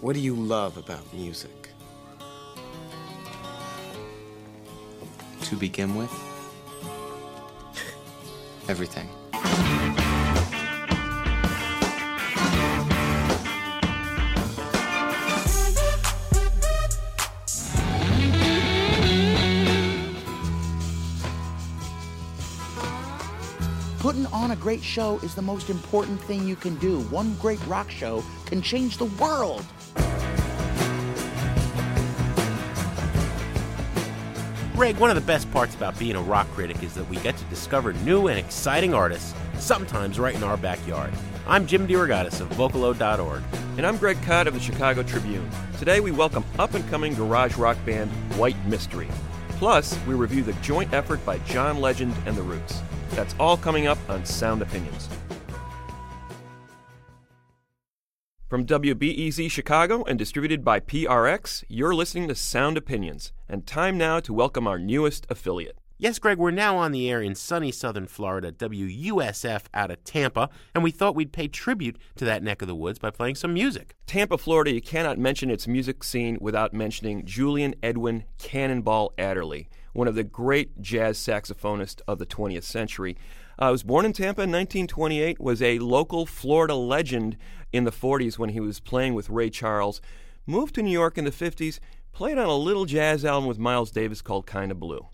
What do you love about music? To begin with, everything. Putting on a great show is the most important thing you can do. One great rock show can change the world. Greg, one of the best parts about being a rock critic is that we get to discover new and exciting artists, sometimes right in our backyard. I'm Jim DeRogatis of Vocalo.org. And I'm Greg Kot of the Chicago Tribune. Today we welcome up and coming garage rock band White Mystery. Plus, we review the joint effort by John Legend and The Roots. That's all coming up on Sound Opinions. From WBEZ Chicago and distributed by PRX, you're listening to Sound Opinions. And time now to welcome our newest affiliate. Yes, Greg, we're now on the air in sunny southern Florida, WUSF out of Tampa, and we thought we'd pay tribute to that neck of the woods by playing some music. Tampa, Florida, you cannot mention its music scene without mentioning Julian Edwin Cannonball Adderley, one of the great jazz saxophonists of the 20th century. Uh, was born in Tampa in 1928, was a local Florida legend in the 40s when he was playing with Ray Charles, moved to New York in the 50s, played on a little jazz album with Miles Davis called Kind of Blue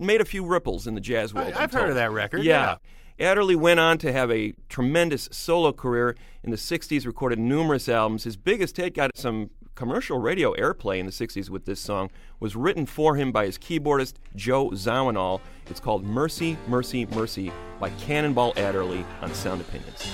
made a few ripples in the jazz world. I, have heard of that record. Yeah. yeah. Adderley went on to have a tremendous solo career in the 60s, recorded numerous albums. His biggest hit got some commercial radio airplay in the 60s with this song, was written for him by his keyboardist, Joe Zawinul. It's called Mercy, Mercy, Mercy by Cannonball Adderley on Sound Opinions.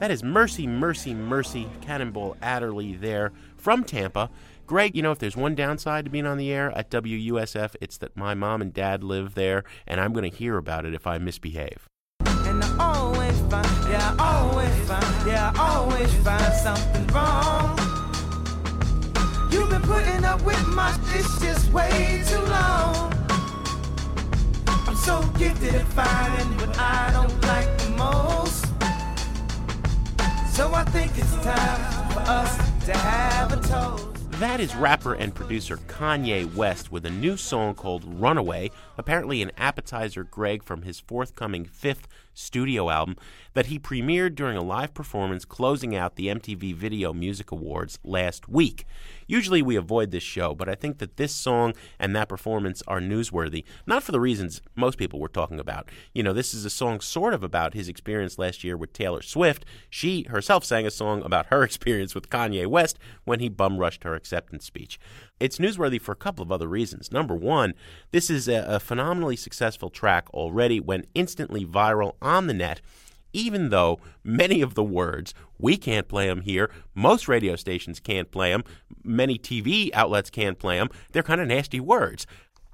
That is Mercy, Mercy, Mercy, Cannonball Adderley there from Tampa. Greg, you know, if there's one downside to being on the air at WUSF, it's that my mom and dad live there, and I'm going to hear about it if I misbehave. And I always find, yeah, I always find, yeah, I always find something wrong. You've been putting up with my just way too long. I'm so gifted at finding what I don't like the most. So I think it's time for us to have a toast. That is rapper and producer Kanye West with a new song called Runaway, apparently an appetizer, Greg, from his forthcoming fifth studio album that he premiered during a live performance closing out the MTV Video Music Awards last week. Usually we avoid this show, but I think that this song and that performance are newsworthy, not for the reasons most people were talking about. You know, this is a song sort of about his experience last year with Taylor Swift. She herself sang a song about her experience with Kanye West when he bum rushed her acceptance speech. It's newsworthy for a couple of other reasons. Number one, this is a, a phenomenally successful track already, went instantly viral on the net even though many of the words, we can't play them here, most radio stations can't play them, many TV outlets can't play them, they're kind of nasty words.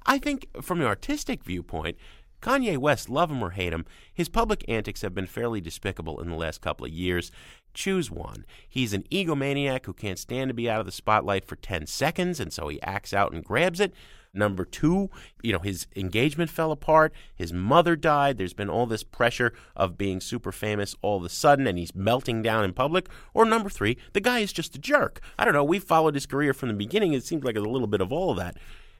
I think from an artistic viewpoint, Kanye West, love him or hate him, his public antics have been fairly despicable in the last couple of years. Choose one. He's an egomaniac who can't stand to be out of the spotlight for 10 seconds, and so he acts out and grabs it. Number two, you know, his engagement fell apart. His mother died. There's been all this pressure of being super famous all of a sudden, and he's melting down in public. Or number three, the guy is just a jerk. I don't know. We followed his career from the beginning. It seems like a little bit of all of that.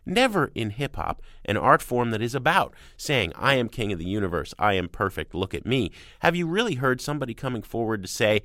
Never in hip hop, an art form that is about saying, I am king of the universe, I am perfect, look at me. Have you really heard somebody coming forward to say,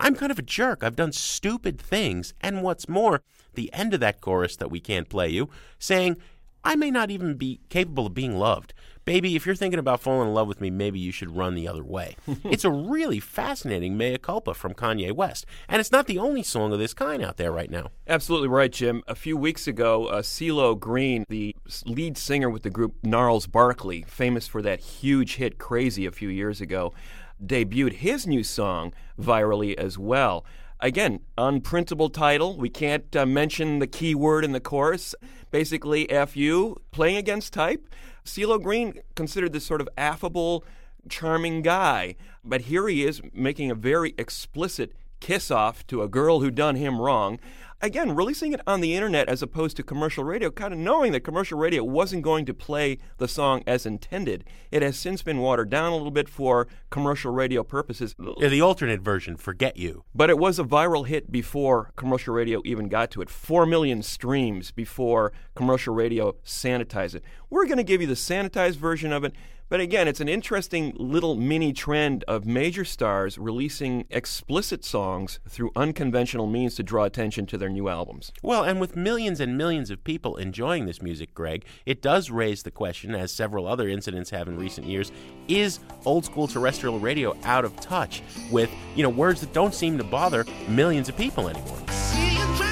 I'm kind of a jerk, I've done stupid things, and what's more, the end of that chorus that we can't play you, saying, I may not even be capable of being loved. Baby, if you're thinking about falling in love with me, maybe you should run the other way. it's a really fascinating mea culpa from Kanye West. And it's not the only song of this kind out there right now. Absolutely right, Jim. A few weeks ago, uh, CeeLo Green, the lead singer with the group Gnarls Barkley, famous for that huge hit Crazy a few years ago, debuted his new song virally as well. Again, unprintable title. We can't uh, mention the key word in the chorus. Basically, FU, playing against type. CeeLo Green considered this sort of affable, charming guy, but here he is making a very explicit kiss off to a girl who done him wrong again, releasing it on the internet as opposed to commercial radio, kind of knowing that commercial radio wasn't going to play the song as intended. It has since been watered down a little bit for commercial radio purposes. The alternate version, Forget You. But it was a viral hit before commercial radio even got to it. Four million streams before commercial radio sanitized it. We're going to give you the sanitized version of it. But again, it's an interesting little mini trend of major stars releasing explicit songs through unconventional means to draw attention to their new albums. Well, and with millions and millions of people enjoying this music, Greg, it does raise the question, as several other incidents have in recent years, is old school terrestrial radio out of touch with, you know, words that don't seem to bother millions of people anymore?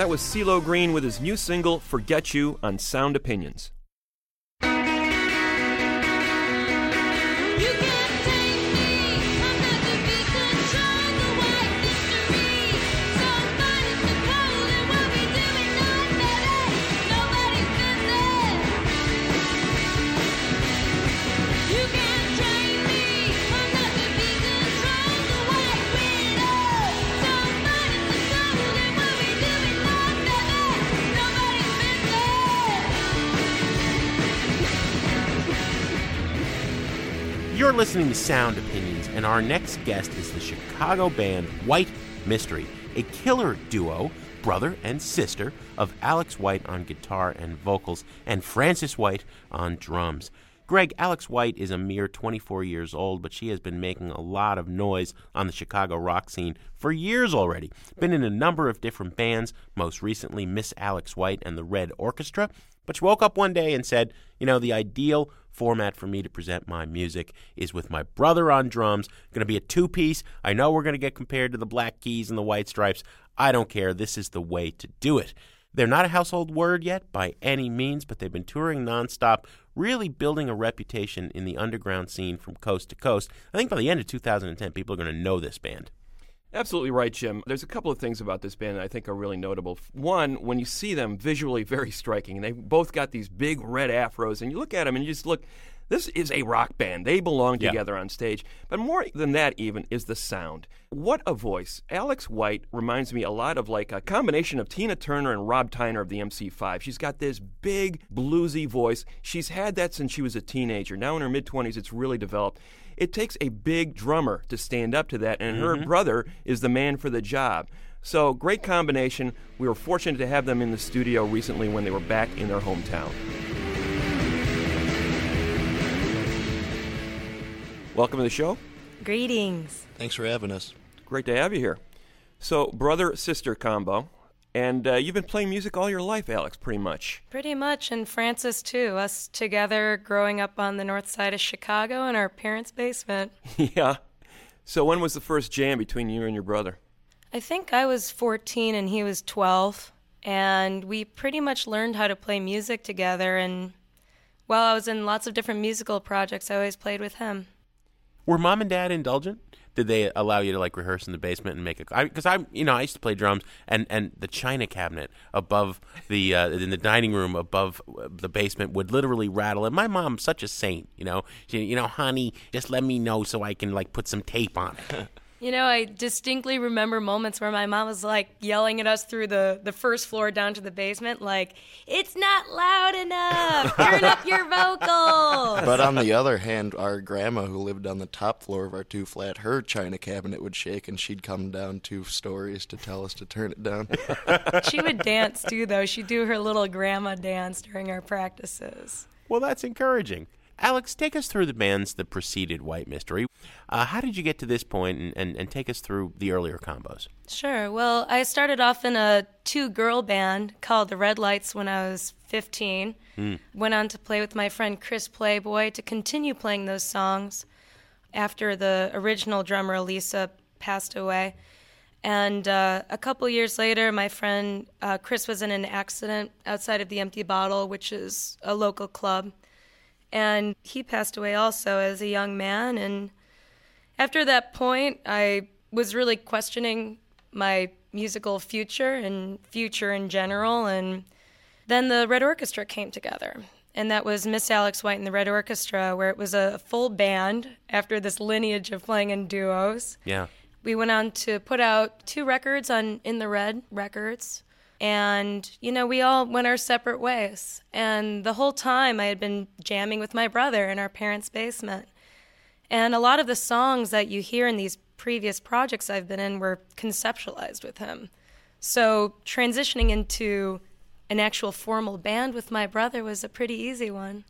That was CeeLo Green with his new single, Forget You, on Sound Opinions. You're listening to Sound Opinions, and our next guest is the Chicago band White Mystery, a killer duo, brother and sister, of Alex White on guitar and vocals and Francis White on drums. Greg, Alex White is a mere 24 years old, but she has been making a lot of noise on the Chicago rock scene for years already. Been in a number of different bands, most recently Miss Alex White and the Red Orchestra. But she woke up one day and said, you know, the ideal format for me to present my music is with my brother on drums. Going to be a two piece. I know we're going to get compared to the Black Keys and the White Stripes. I don't care. This is the way to do it. They're not a household word yet by any means, but they've been touring nonstop, really building a reputation in the underground scene from coast to coast. I think by the end of 2010, people are going to know this band. Absolutely right, Jim. There's a couple of things about this band that I think are really notable. One, when you see them visually very striking, they both got these big red afros, and you look at them and you just look, this is a rock band. They belong Yeah. together on stage. But more than that, even, is the sound. What a voice. Alex White reminds me a lot of like a combination of Tina Turner and Rob Tyner of the MC5. She's got this big, bluesy voice. She's had that since she was a teenager. Now in her mid 20s, it's really developed. It takes a big drummer to stand up to that, and her mm-hmm. brother is the man for the job. So, great combination. We were fortunate to have them in the studio recently when they were back in their hometown. Welcome to the show. Greetings. Thanks for having us. Great to have you here. So, brother sister combo. And uh, you've been playing music all your life, Alex, pretty much. Pretty much, and Francis too. Us together growing up on the north side of Chicago in our parents' basement. yeah. So, when was the first jam between you and your brother? I think I was 14 and he was 12, and we pretty much learned how to play music together. And while I was in lots of different musical projects, I always played with him. Were mom and dad indulgent? Did they allow you to like rehearse in the basement and make a? Because I, am you know, I used to play drums, and and the china cabinet above the uh, in the dining room above uh, the basement would literally rattle. And my mom's such a saint, you know. She, you know, honey, just let me know so I can like put some tape on it. You know, I distinctly remember moments where my mom was like yelling at us through the, the first floor down to the basement, like, it's not loud enough! Turn up your vocals! But on the other hand, our grandma, who lived on the top floor of our two flat, her china cabinet would shake, and she'd come down two stories to tell us to turn it down. she would dance too, though. She'd do her little grandma dance during our practices. well, that's encouraging. Alex, take us through the bands that preceded White Mystery. Uh, how did you get to this point, and, and, and take us through the earlier combos? Sure. Well, I started off in a two girl band called the Red Lights when I was 15. Went on to play with my friend Chris Playboy to continue playing those songs after the original drummer Lisa passed away. And uh, a couple years later, my friend uh, Chris was in an accident outside of the Empty Bottle, which is a local club. And he passed away also as a young man. And after that point, I was really questioning my musical future and future in general. And then the Red Orchestra came together. And that was Miss Alex White and the Red Orchestra, where it was a full band after this lineage of playing in duos. Yeah. We went on to put out two records on In the Red Records. And, you know, we all went our separate ways. And the whole time I had been jamming with my brother in our parents' basement. And a lot of the songs that you hear in these previous projects I've been in were conceptualized with him. So transitioning into an actual formal band with my brother was a pretty easy one.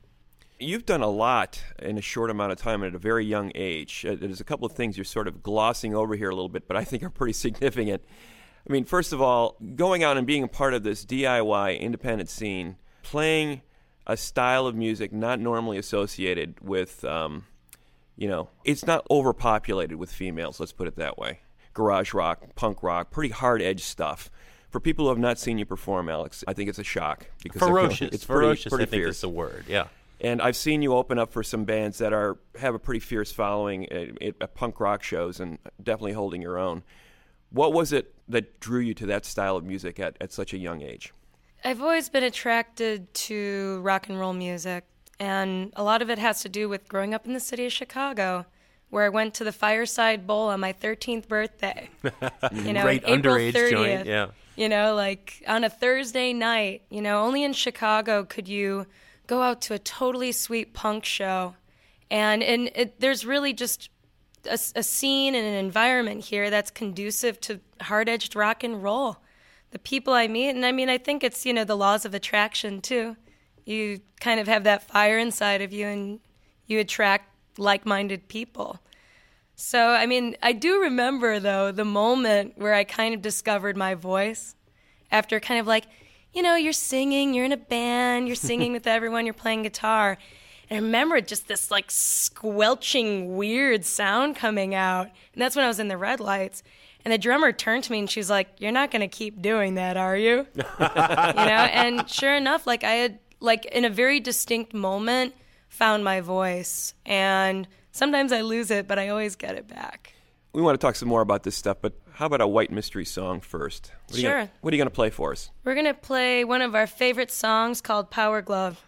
You've done a lot in a short amount of time at a very young age. Uh, There's a couple of things you're sort of glossing over here a little bit, but I think are pretty significant. I mean, first of all, going out and being a part of this DIY independent scene, playing a style of music not normally associated with, um, you know, it's not overpopulated with females, let's put it that way. Garage rock, punk rock, pretty hard edge stuff. For people who have not seen you perform, Alex, I think it's a shock because Ferocious. It's pretty, Ferocious, pretty I think is the word. Yeah. And I've seen you open up for some bands that are have a pretty fierce following at, at punk rock shows and definitely holding your own. What was it that drew you to that style of music at, at such a young age? I've always been attracted to rock and roll music, and a lot of it has to do with growing up in the city of Chicago, where I went to the Fireside Bowl on my 13th birthday. You know, Great April underage 30th. joint, yeah. You know, like on a Thursday night, you know, only in Chicago could you go out to a totally sweet punk show. And, and it, there's really just a, a scene and an environment here that's conducive to hard edged rock and roll. The people I meet, and I mean, I think it's, you know, the laws of attraction too. You kind of have that fire inside of you and you attract like minded people. So, I mean, I do remember though the moment where I kind of discovered my voice after kind of like, you know, you're singing, you're in a band, you're singing with everyone, you're playing guitar. I remember just this like squelching, weird sound coming out. And that's when I was in the red lights. And the drummer turned to me and she's like, You're not going to keep doing that, are you? you know? And sure enough, like I had like in a very distinct moment, found my voice. And sometimes I lose it, but I always get it back. We want to talk some more about this stuff, but how about a white mystery song first? What Sure. gonna- what are you going to play for us? We're going to play one of our favorite songs called Power Glove.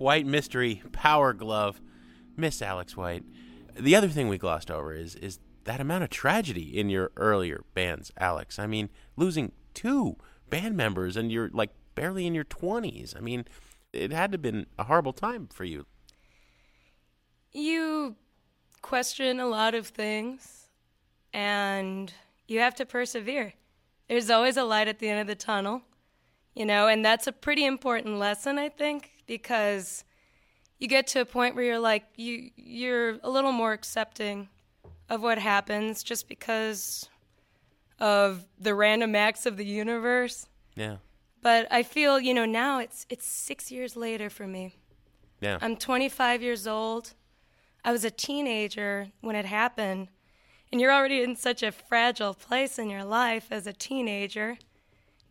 White Mystery Power Glove, Miss Alex White. The other thing we glossed over is is that amount of tragedy in your earlier bands, Alex. I mean, losing two band members and you're like barely in your twenties. I mean, it had to have been a horrible time for you. You question a lot of things and you have to persevere. There's always a light at the end of the tunnel, you know, and that's a pretty important lesson, I think, because you get to a point where you're like you you're a little more accepting of what happens just because of the random acts of the universe. Yeah, But I feel, you know, now it's it's 6 years later for me. yeah. I'm 25 years old. I was a teenager when it happened. And you're already in such a fragile place in your life as a teenager,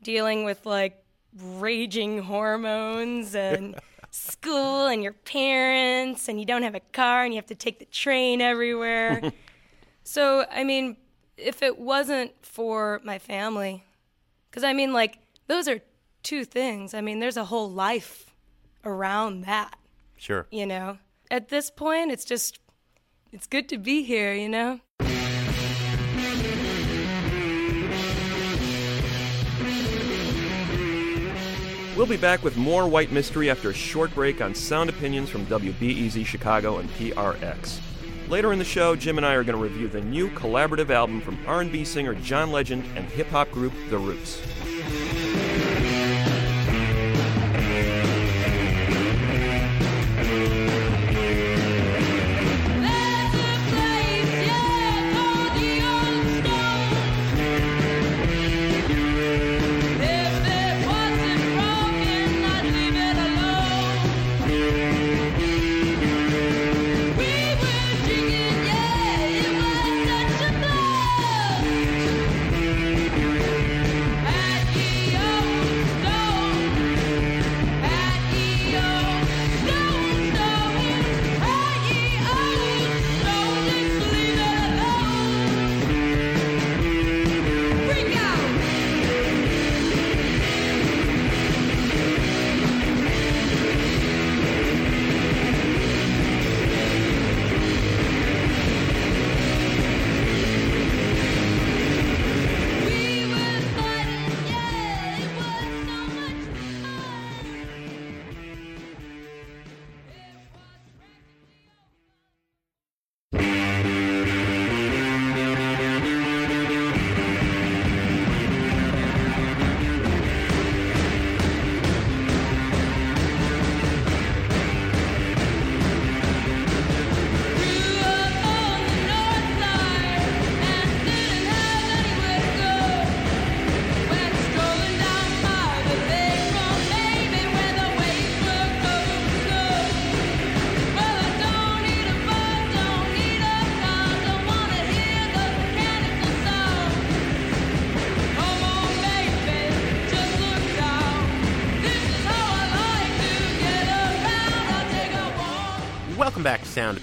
dealing with like raging hormones and school and your parents, and you don't have a car and you have to take the train everywhere. so, I mean, if it wasn't for my family, because I mean, like, those are two things. I mean, there's a whole life around that sure. you know. At this point, it's just, it's good to be here, you know? We'll be back with more White Mystery after a short break on sound opinions from WBEZ Chicago and PRX. Later in the show, Jim and I are going to review the new collaborative album from R&B singer John Legend and hip-hop group The Roots.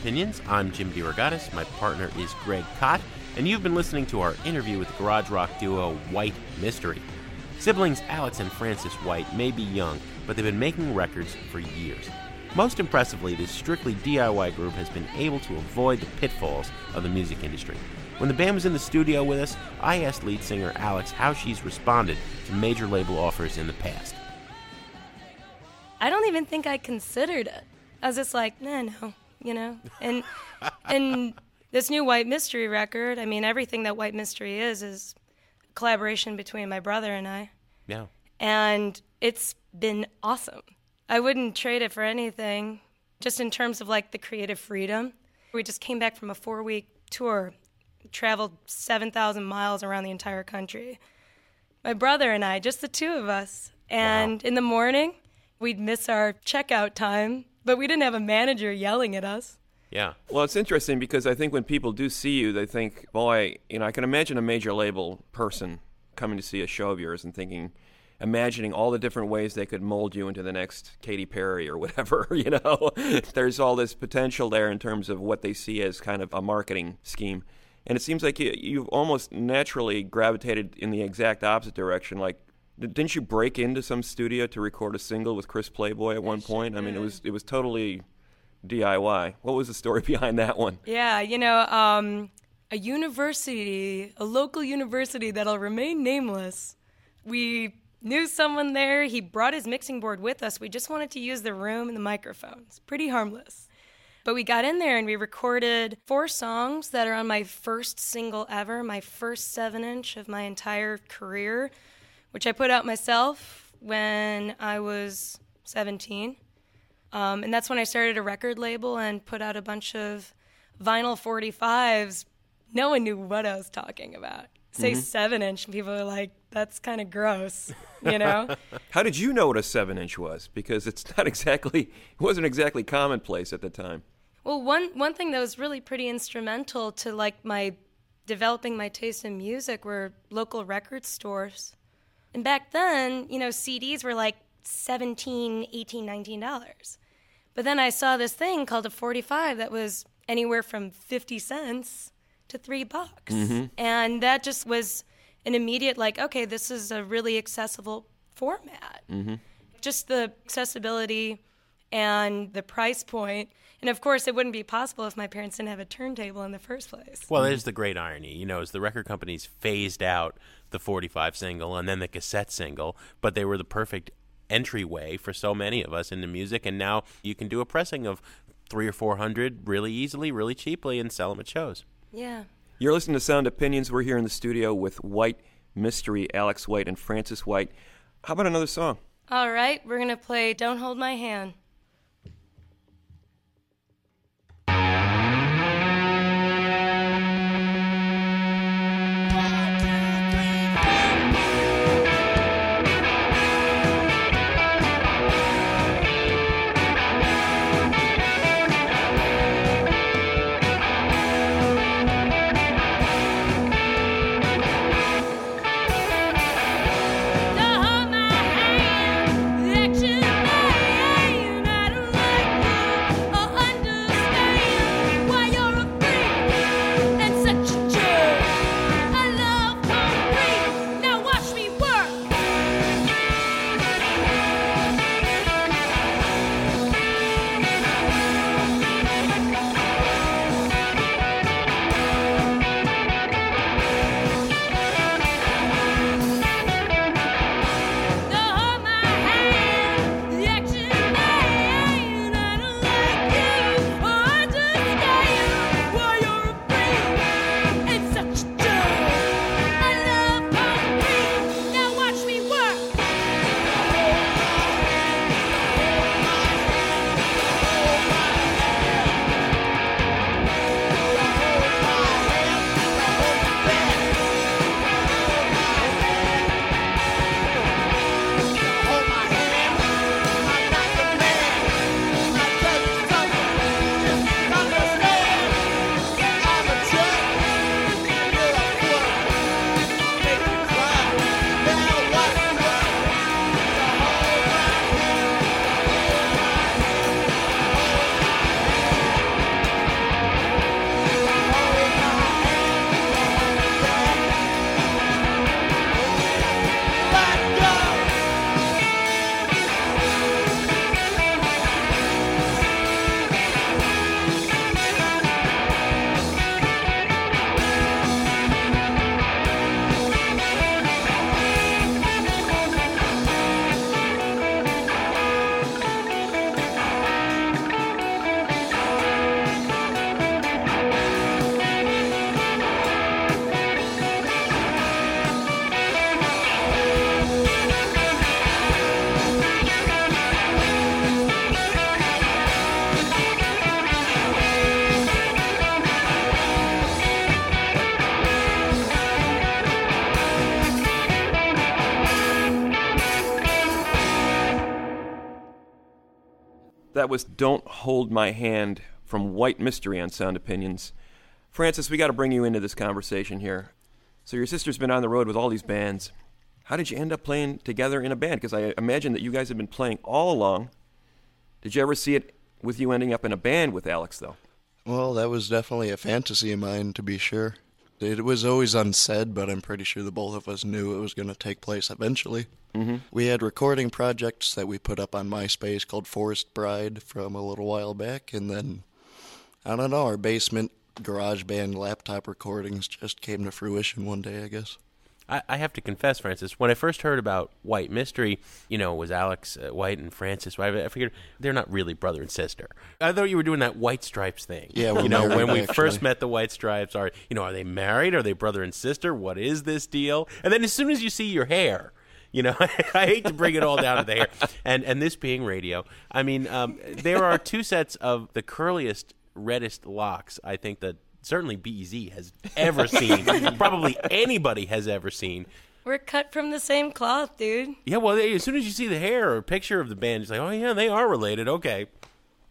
Opinions. I'm Jim DeRogatis. My partner is Greg Kot, and you've been listening to our interview with garage rock duo White Mystery. Siblings Alex and Francis White may be young, but they've been making records for years. Most impressively, this strictly DIY group has been able to avoid the pitfalls of the music industry. When the band was in the studio with us, I asked lead singer Alex how she's responded to major label offers in the past. I don't even think I considered it. I was just like, nah, no, you know. And and this new White Mystery record, I mean, everything that White Mystery is is a collaboration between my brother and I, Yeah. and it's been awesome. I wouldn't trade it for anything. Just in terms of like the creative freedom, we just came back from a four-week tour, traveled seven thousand miles around the entire country. My brother and I, just the two of us, and in the morning we'd miss our checkout time, but we didn't have a manager yelling at us. Yeah. Well, it's interesting because I think when people do see you, they think, boy, you know, I can imagine a major label person coming to see a show of yours and thinking, imagining all the different ways they could mold you into the next Katy Perry or whatever, you know. There's all this potential there in terms of what they see as kind of a marketing scheme. And it seems like you, you've almost naturally gravitated in the exact opposite direction. Like, didn't you break into some studio to record a single with Chris Playboy at one point? I mean, it was it was totally DIY. What was the story behind that one? Yeah, you know, um, a university, a local university that'll remain nameless. We knew someone there. He brought his mixing board with us. We just wanted to use the room and the microphones. Pretty harmless. But we got in there and we recorded four songs that are on my first single ever, my first seven inch of my entire career, which I put out myself when I was 17. Um, and that's when I started a record label and put out a bunch of vinyl 45s. No one knew what I was talking about. Say seven inch, and people are like, that's kind of gross, you know? How did you know what a seven inch was? Because it's not exactly, it wasn't exactly commonplace at the time. well, one, one thing that was really pretty instrumental to like my developing my taste in music were local record stores. And back then, you know, CDs were like 17, 18, 19 dollars. But then I saw this thing called a 45 that was anywhere from 50 cents to 3 bucks. Mm-hmm. And that just was an immediate like, okay, this is a really accessible format. Mm-hmm. Just the accessibility and the price point. And of course, it wouldn't be possible if my parents didn't have a turntable in the first place. Well, there's the great irony, you know, as the record companies phased out the 45 single and then the cassette single, but they were the perfect entryway for so many of us into music, and now you can do a pressing of three or four hundred really easily, really cheaply, and sell them at shows. Yeah. You're listening to Sound Opinions. We're here in the studio with White Mystery, Alex White, and Francis White. How about another song? All right, we're going to play Don't Hold My Hand. That was Don't Hold My Hand from White Mystery on Sound Opinions. Francis, we got to bring you into this conversation here. So, your sister's been on the road with all these bands. How did you end up playing together in a band? Because I imagine that you guys have been playing all along. Did you ever see it with you ending up in a band with Alex, though? Well, that was definitely a fantasy of mine, to be sure. It was always unsaid, but I'm pretty sure the both of us knew it was going to take place eventually. Mm-hmm. We had recording projects that we put up on MySpace called Forest Bride from a little while back, and then, I don't know, our basement garage band laptop recordings just came to fruition one day, I guess. I, I have to confess, Francis, when I first heard about White Mystery, you know, it was Alex uh, White and Francis. I, I figured they're not really brother and sister. I thought you were doing that White Stripes thing. Yeah, we're you know, when we actually. first met the White Stripes, are you know, are they married? Are they brother and sister? What is this deal? And then as soon as you see your hair. You know, I hate to bring it all down to the hair, and and this being radio, I mean, um, there are two sets of the curliest, reddest locks. I think that certainly BEZ has ever seen, probably anybody has ever seen. We're cut from the same cloth, dude. Yeah, well, they, as soon as you see the hair or picture of the band, it's like, oh yeah, they are related. Okay,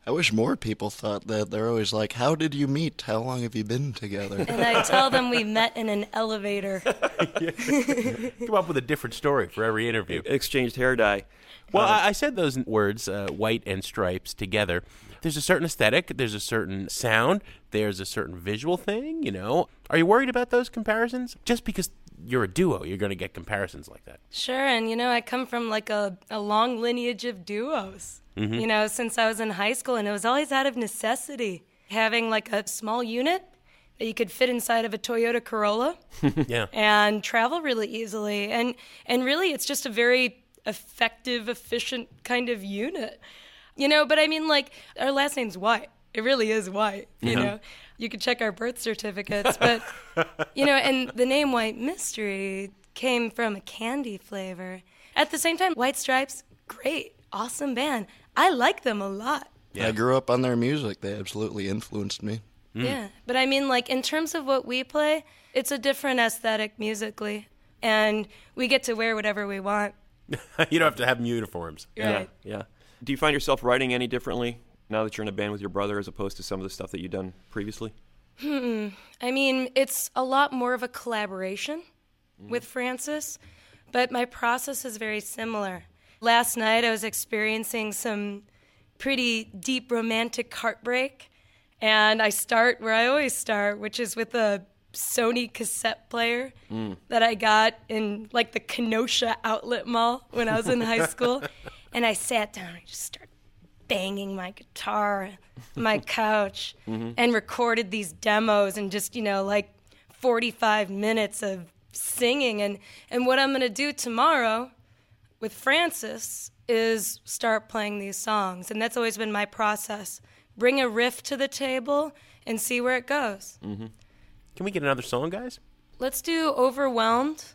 I wish more people thought that. They're always like, How did you meet? How long have you been together? And I tell them we met in an elevator. come up with a different story for every interview. Exchanged hair dye. Well, I, I said those words, uh, white and stripes, together. There's a certain aesthetic, there's a certain sound, there's a certain visual thing, you know. Are you worried about those comparisons? Just because you're a duo, you're going to get comparisons like that. Sure, and you know, I come from like a, a long lineage of duos, mm-hmm. you know, since I was in high school, and it was always out of necessity. Having like a small unit that you could fit inside of a Toyota Corolla Yeah. and travel really easily. And, and really, it's just a very effective, efficient kind of unit, you know. But I mean, like, our last name's White. It really is White, you know. You could check our birth certificates, but, you know, and the name White Mystery came from a candy flavor. At the same time, White Stripes, great, awesome band. I like them a lot. Yeah. I grew up on their music. They absolutely influenced me. Yeah, but I mean, like in terms of what we play, it's a different aesthetic musically, and we get to wear whatever we want. you don't have to have uniforms. Right. Yeah. Do you find yourself writing any differently now that you're in a band with your brother as opposed to some of the stuff that you've done previously? Hmm. I mean, it's a lot more of a collaboration mm-hmm. with Francis, but my process is very similar. Last night, I was experiencing some pretty deep romantic heartbreak, and I start where I always start, which is with a Sony cassette player mm. that I got in like the Kenosha Outlet Mall when I was in high school. And I sat down and I just started banging my guitar my couch and recorded these demos and just, you know, like 45 minutes of singing. And, and what I'm going to do tomorrow with Francis is start playing these songs. And that's always been my process. Bring a riff to the table and see where it goes. Mm-hmm. Can we get another song, guys? Let's do Overwhelmed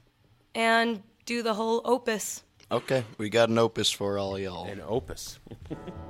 and do the whole opus. Okay, we got an opus for all y'all. An opus.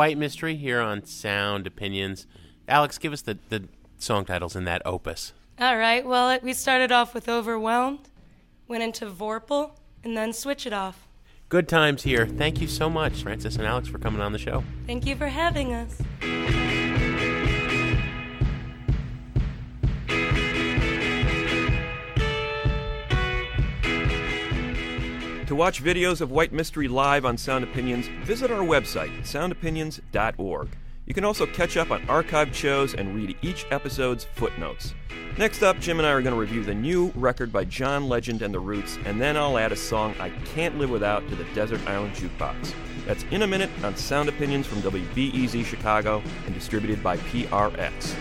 White Mystery here on Sound Opinions. Alex, give us the, the song titles in that opus. All right. Well, it, we started off with Overwhelmed, went into Vorpal, and then Switch It Off. Good times here. Thank you so much, Francis and Alex, for coming on the show. Thank you for having us. To watch videos of White Mystery live on Sound Opinions, visit our website, soundopinions.org. You can also catch up on archived shows and read each episode's footnotes. Next up, Jim and I are going to review the new record by John Legend and the Roots, and then I'll add a song I can't live without to the Desert Island Jukebox. That's in a minute on Sound Opinions from WBEZ Chicago and distributed by PRX.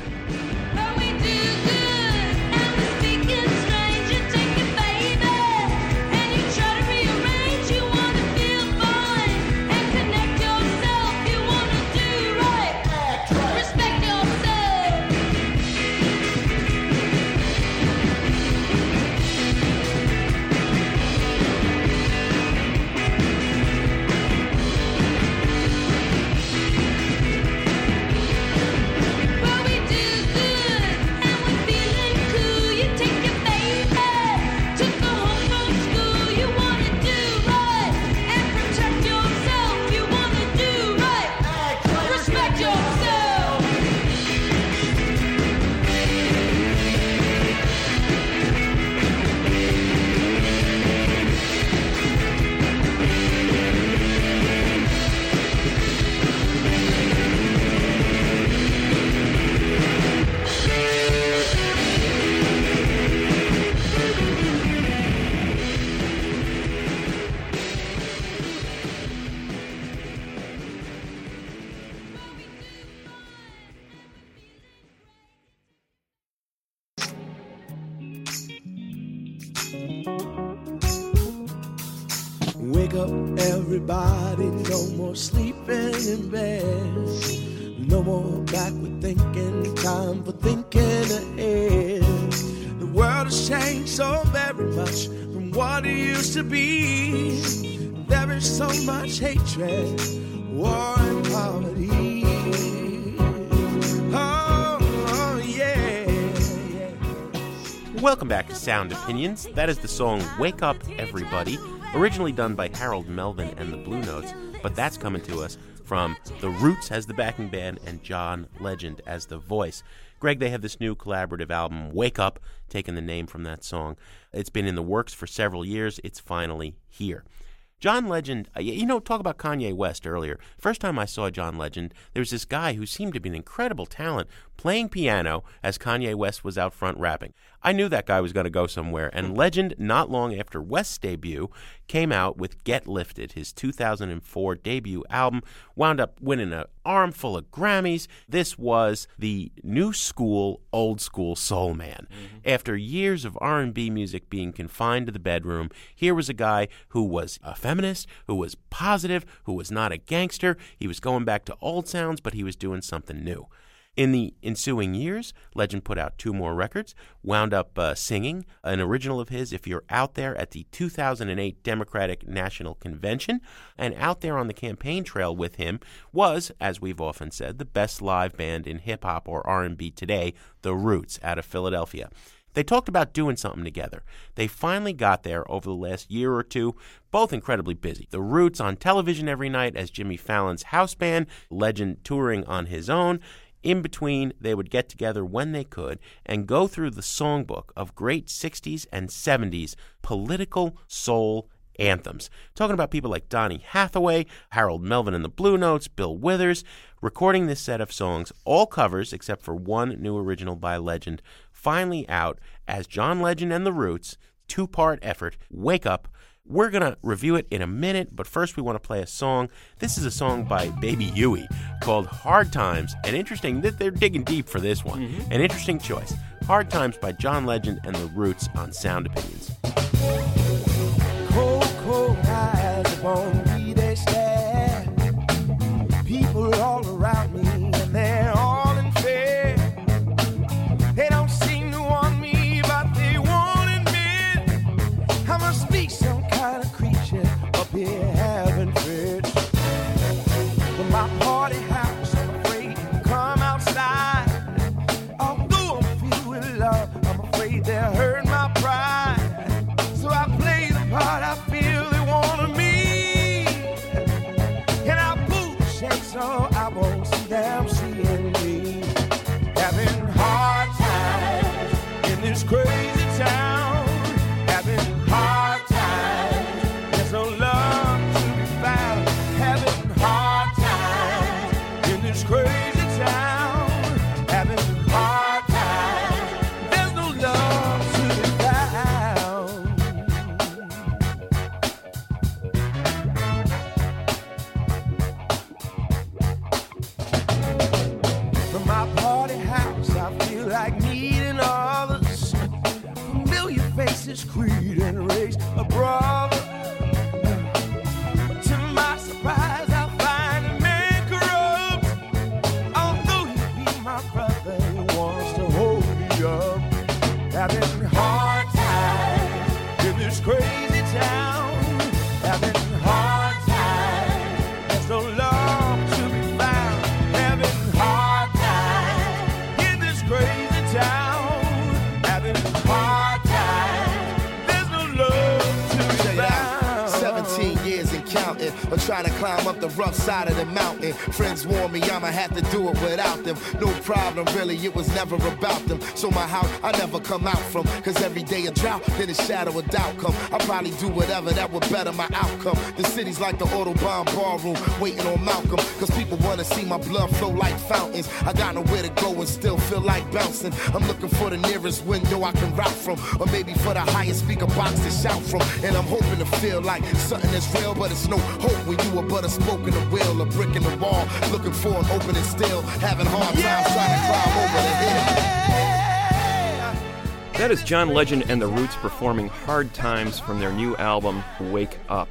There is so much hatred, war, and poverty. Oh, oh. Welcome back to Sound Opinions. That is the song Wake Up Everybody, originally done by Harold Melvin and the Blue Notes, but that's coming to us from The Roots as the backing band and John Legend as the voice. Greg, they have this new collaborative album, Wake Up, taking the name from that song. It's been in the works for several years. It's finally here. John Legend, uh, you know, talk about Kanye West earlier. First time I saw John Legend, there was this guy who seemed to be an incredible talent playing piano as Kanye West was out front rapping. I knew that guy was going to go somewhere, and Legend, not long after West's debut, came out with Get Lifted, his 2004 debut album, wound up winning an armful of Grammys. This was the new school, old school soul man. Mm-hmm. After years of R&B music being confined to the bedroom, here was a guy who was a feminist, who was positive, who was not a gangster. He was going back to old sounds, but he was doing something new. In the ensuing years, Legend put out two more records, wound up uh, singing an original of his, If You're Out There, at the 2008 Democratic National Convention. And out there on the campaign trail with him was, as we've often said, the best live band in hip hop or R&B today, The Roots, out of Philadelphia. They talked about doing something together. They finally got there over the last year or two, both incredibly busy. The Roots on television every night as Jimmy Fallon's house band, Legend touring on his own. In between, they would get together when they could and go through the songbook of great 60s and 70s political soul anthems. Talking about people like Donny Hathaway, Harold Melvin and the Blue Notes, Bill Withers, recording this set of songs, all covers except for one new original by Legend, finally out as John Legend and the Roots, two part effort, Wake Up. We're going to review it in a minute, but first we want to play a song. This is a song by Baby Huey called Hard Times. And interesting that they're digging deep for this one. Mm-hmm. An interesting choice. Hard Times by John Legend and the Roots on Sound Opinions. Crazy but trying to climb up the rough side of the mountain. Friends warn me I'ma have to do it without them. No problem, really, it was never about them. So my house, I never come out from. Cause every day a drought, then a shadow of doubt come. I probably do whatever that would better my outcome. The city's like the Audubon ballroom, waiting on Malcolm. Cause people wanna see my blood flow like fountains. I got nowhere to go and still feel like bouncing. I'm looking for the nearest window I can route from. Or maybe for the highest speaker box to shout from. And I'm hoping to feel like something that's real, but it's no hope when you are but a spoke in the wheel, a brick in the wall. Looking for an opening still, having hard times trying to climb over the hill. That is John Legend and the Roots performing Hard Times from their new album Wake Up.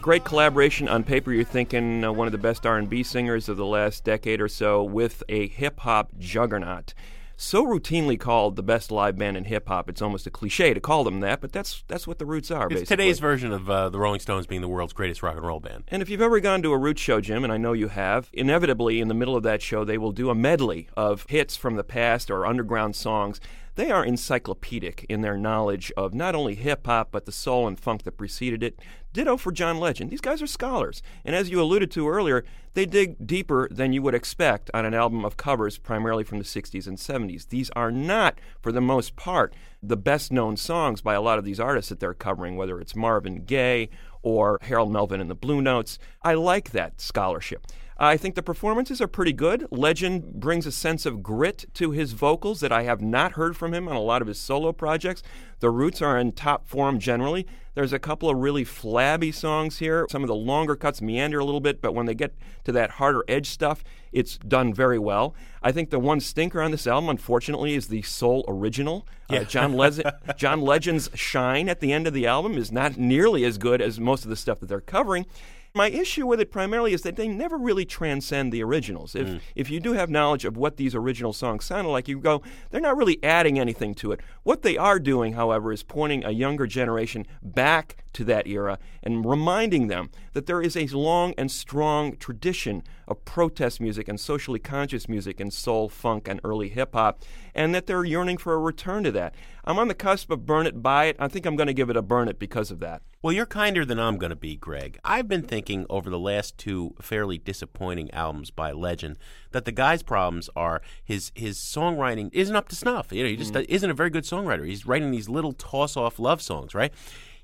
Great collaboration on paper. You're thinking uh, one of the best R&B singers of the last decade or so with a hip hop juggernaut. So routinely called the best live band in hip hop, it's almost a cliche to call them that, but that's that's what the Roots are. It's basically. today's version of uh, the Rolling Stones being the world's greatest rock and roll band. And if you've ever gone to a Roots show, Jim, and I know you have, inevitably in the middle of that show they will do a medley of hits from the past or underground songs. They are encyclopedic in their knowledge of not only hip hop, but the soul and funk that preceded it. Ditto for John Legend. These guys are scholars. And as you alluded to earlier, they dig deeper than you would expect on an album of covers primarily from the 60s and 70s. These are not, for the most part, the best known songs by a lot of these artists that they're covering, whether it's Marvin Gaye or Harold Melvin and the Blue Notes. I like that scholarship. I think the performances are pretty good. Legend brings a sense of grit to his vocals that I have not heard from him on a lot of his solo projects. The Roots are in top form generally. There's a couple of really flabby songs here. Some of the longer cuts meander a little bit, but when they get to that harder edge stuff, it's done very well. I think the one stinker on this album, unfortunately, is the sole original. Uh, John, Le- John Legend's shine at the end of the album is not nearly as good as most of the stuff that they're covering. My issue with it primarily is that they never really transcend the originals. If mm. if you do have knowledge of what these original songs sounded like, you go, they're not really adding anything to it. What they are doing, however, is pointing a younger generation back to that era and reminding them that there is a long and strong tradition of protest music and socially conscious music and soul, funk, and early hip hop, and that they're yearning for a return to that. I'm on the cusp of burn it, buy it. I think I'm going to give it a burn it because of that. Well, you're kinder than I'm going to be, Greg. I've been thinking over the last two fairly disappointing albums by Legend that the guy's problems are his his songwriting isn't up to snuff. You know, he just mm-hmm. isn't a very good songwriter. He's writing these little toss off love songs, right?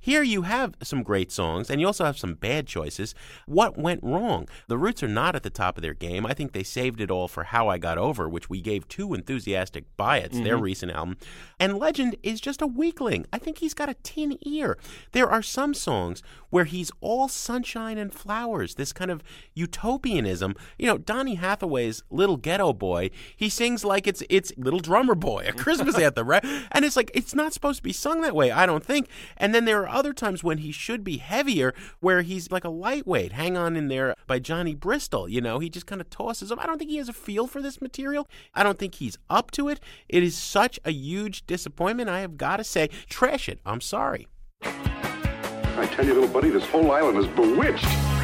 Here you have some great songs, and you also have some bad choices. What went wrong? The Roots are not at the top of their game. I think they saved it all for How I Got Over, which we gave two enthusiastic buy its, their mm-hmm. recent album. And Legend is just a weakling. I think he's got a tin ear. There are some songs where he's all sunshine and flowers, this kind of utopianism. You know, Donny Hathaway's Little Ghetto Boy, he sings like it's it's Little Drummer Boy, a Christmas anthem, right? And it's like it's not supposed to be sung that way, I don't think. And then there are other times when he should be heavier, where he's like a lightweight. Hang on in there by Johnny Bristol. You know, he just kind of tosses him. I don't think he has a feel for this material. I don't think he's up to it. It is such a huge disappointment. I have got to say, trash it. I'm sorry. I tell you, little buddy, this whole island is bewitched.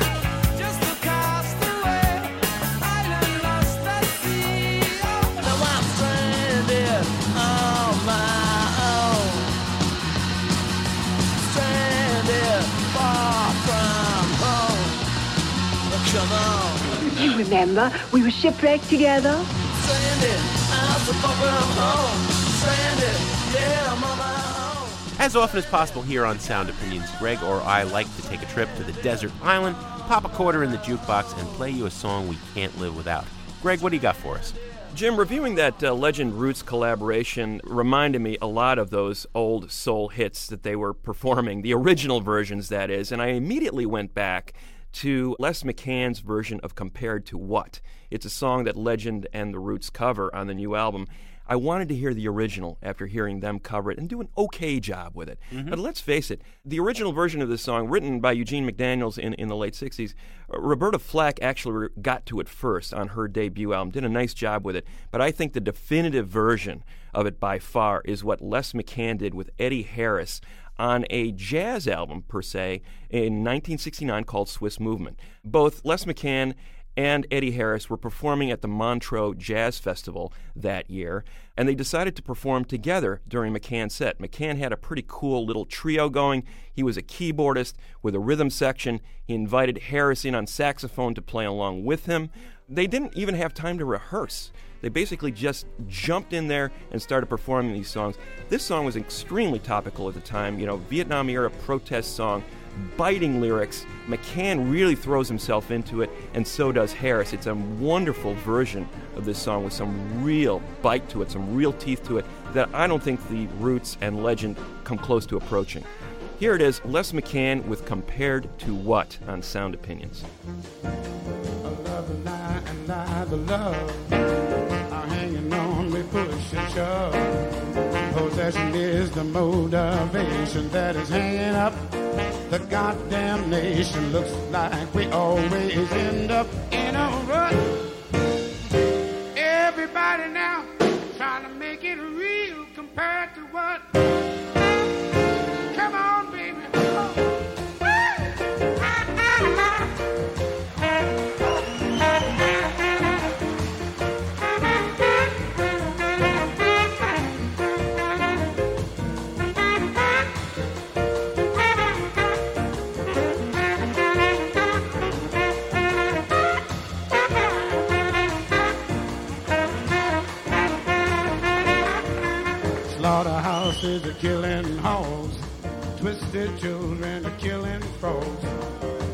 Remember. We were shipwrecked together. As often as possible here on Sound Opinions, Greg or I like to take a trip to the desert island, pop a quarter in the jukebox, and play you a song we can't live without. Greg, what do you got for us? Jim, reviewing that uh, Legend Roots collaboration reminded me a lot of those old soul hits that they were performing, the original versions, that is, and I immediately went back to Les McCann's version of Compared to What. It's a song that Legend and the Roots cover on the new album. I wanted to hear the original after hearing them cover it and do an okay job with it. Mm-hmm. But let's face it, the original version of this song, written by Eugene McDaniels in, in the late 60s, uh, Roberta Flack actually got to it first on her debut album, did a nice job with it. But I think the definitive version of it by far is what Les McCann did with Eddie Harris on a jazz album, per se, in 1969 called Swiss Movement. Both Les McCann and Eddie Harris were performing at the Montreux Jazz Festival that year, and they decided to perform together during McCann's set. McCann had a pretty cool little trio going. He was a keyboardist with a rhythm section. He invited Harris in on saxophone to play along with him. They didn't even have time to rehearse. They basically just jumped in there and started performing these songs. This song was extremely topical at the time, you know, Vietnam era protest song biting lyrics. McCann really throws himself into it, and so does Harris. It's a wonderful version of this song with some real bite to it, some real teeth to it that I don't think the Roots and Legend come close to approaching. Here it is Les McCann with Compared to What on Sound Opinions. Push and shove possession is the motivation that is hanging up. The goddamn nation looks like we always end up in a rut. Everybody now trying to make it real compared to what Slaughterhouses are killing hogs. Twisted children are killing frogs.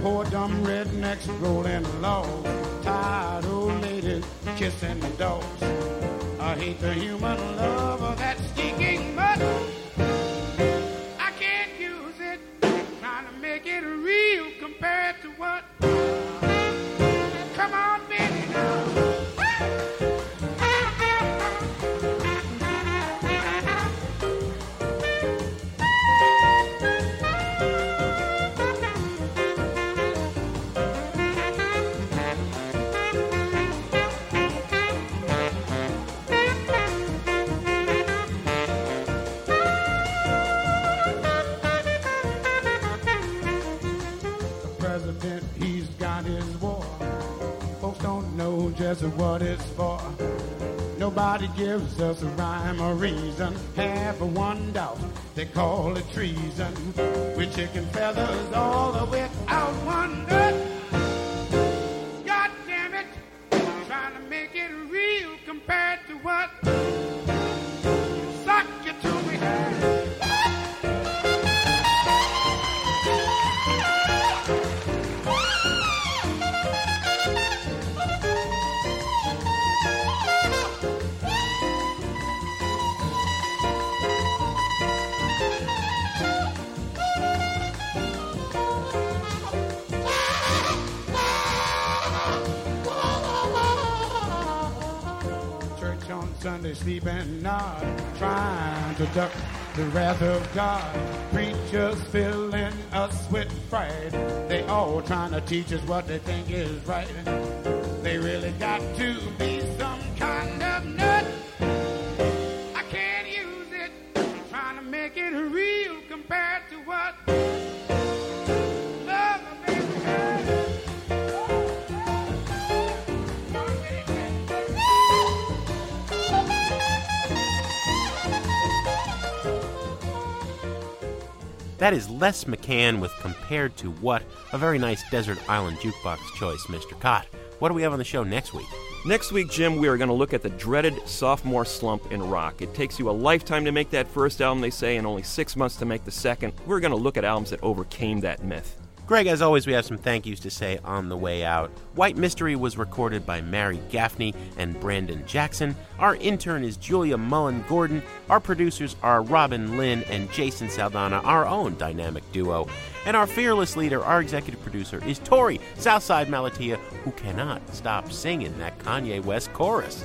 Poor dumb rednecks rolling logs. Tired old ladies kissing dogs. I hate the human love of that stinking mud. I can't use it. Trying to make it real compared to what? Just what it's for. Nobody gives us a rhyme or reason. Half of one doubt, they call it treason. With chicken feathers all the way out one. God. Preachers filling us with fright. They all trying to teach us what they think is right. They really got to be That is Les McCann with Compared to What, a very nice desert island jukebox choice, Mr. Kot. What do we have on the show next week? Next week, Jim, we are going to look at the dreaded sophomore slump in rock. It takes you a lifetime to make that first album, they say, and only six months to make the second. We're going to look at albums that overcame that myth. Greg, as always, we have some thank yous to say on the way out. White Mystery was recorded by Mary Gaffney and Brandon Jackson. Our intern is Julia Mullen Gordon. Our producers are Robin Linn and Jason Saldanha, our own dynamic duo. And our fearless leader, our executive producer, is Torey Southside Malatia, who cannot stop singing that Kanye West chorus.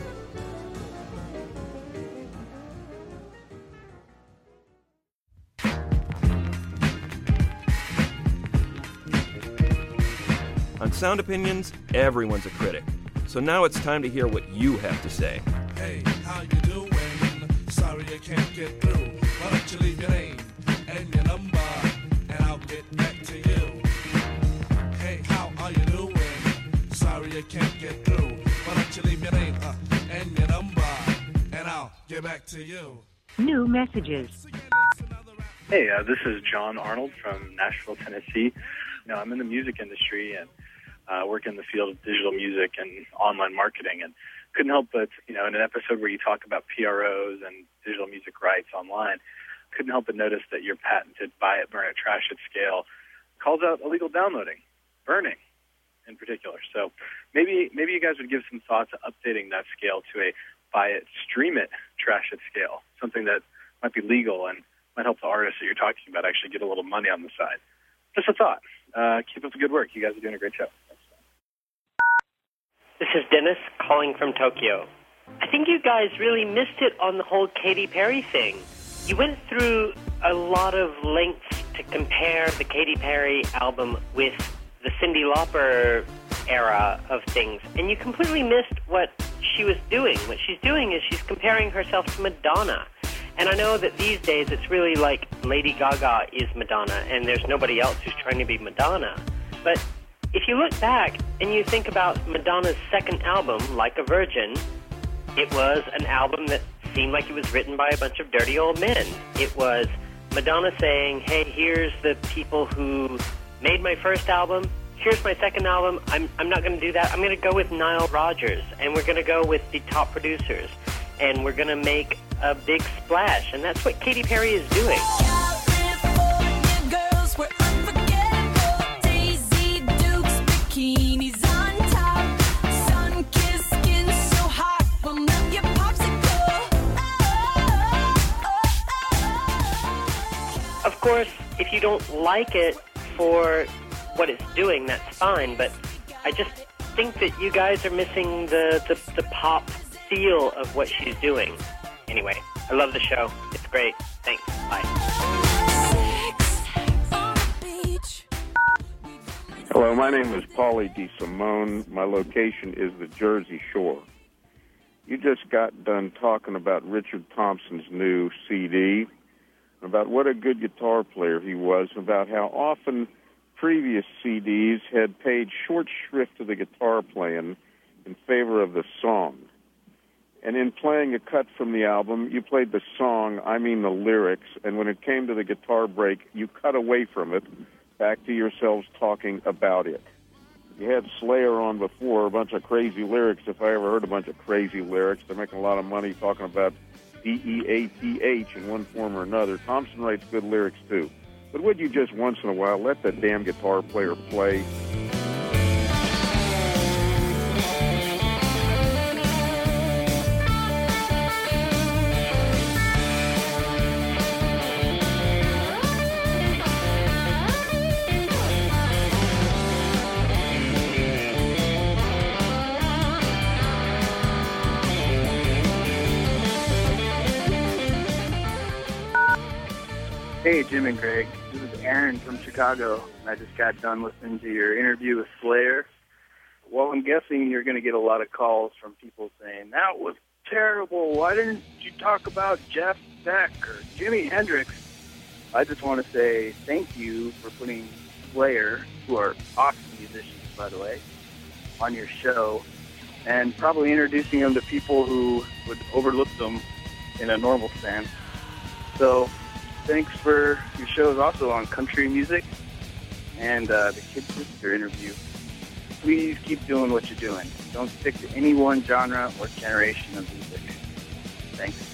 On Sound Opinions, everyone's a critic. So now it's time to hear what you have to say. Hey, how you doing? Sorry I can't get through. Why don't you leave your name and your number, and I'll get back to you. Hey, how are you doing? Sorry I can't get through. Why don't you leave your name uh, and your number, and I'll get back to you. New messages. Hey, uh, this is John Arnold from Nashville, Tennessee. You know, I'm in the music industry and uh, work in the field of digital music and online marketing, and couldn't help but, you know, in an episode where you talk about PROs and digital music rights online, couldn't help but notice that your patented buy it, burn it, trash it scale calls out illegal downloading, burning in particular. So maybe maybe you guys would give some thought to updating that scale to a buy it, stream it, trash it scale, something that might be legal and might help the artists that you're talking about actually get a little money on the side. Just a thought. Uh, keep up the good work. You guys are doing a great show. This is Dennis calling from Tokyo. I think you guys really missed it on the whole Katy Perry thing. You went through a lot of lengths to compare the Katy Perry album with the Cyndi Lauper era of things, and you completely missed what she was doing. What she's doing is she's comparing herself to Madonna. And I know that these days it's really like Lady Gaga is Madonna, and there's nobody else who's trying to be Madonna. But if you look back and you think about Madonna's second album, Like a Virgin, it was an album that seemed like it was written by a bunch of dirty old men. It was Madonna saying, hey, here's the people who made my first album. Here's my second album. I'm, I'm not going to do that. I'm going to go with Nile Rodgers, and we're going to go with the top producers, and we're going to make a big splash. And that's what Katy Perry is doing. Of course, if you don't like it for what it's doing, that's fine. But I just think that you guys are missing the, the, the pop feel of what she's doing. Anyway, I love the show. It's great. Thanks. Bye. Hello, my name is Paulie DeSimone. My location is the Jersey Shore. You just got done talking about Richard Thompson's new CD, about what a good guitar player he was, about how often previous CDs had paid short shrift to the guitar playing in favor of the song. And in playing a cut from the album, you played the song, I mean the lyrics, and when it came to the guitar break, you cut away from it, back to yourselves talking about it. You had Slayer on before, a bunch of crazy lyrics. If I ever heard a bunch of crazy lyrics, they're making a lot of money talking about D E A T H in one form or another. Thompson writes good lyrics too. But would you just once in a while let that damn guitar player play? Jim and Greg. This is Aaron from Chicago. I just got done listening to your interview with Slayer. Well, I'm guessing you're going to get a lot of calls from people saying, that was terrible. Why didn't you talk about Jeff Beck or Jimi Hendrix? I just want to say thank you for putting Slayer, who are awesome musicians, by the way, on your show and probably introducing them to people who would overlook them in a normal sense. So thanks for your shows also on country music and uh, the Kid Sister interview. please keep doing what you're doing. Don't stick to any one genre or generation of music. Thanks.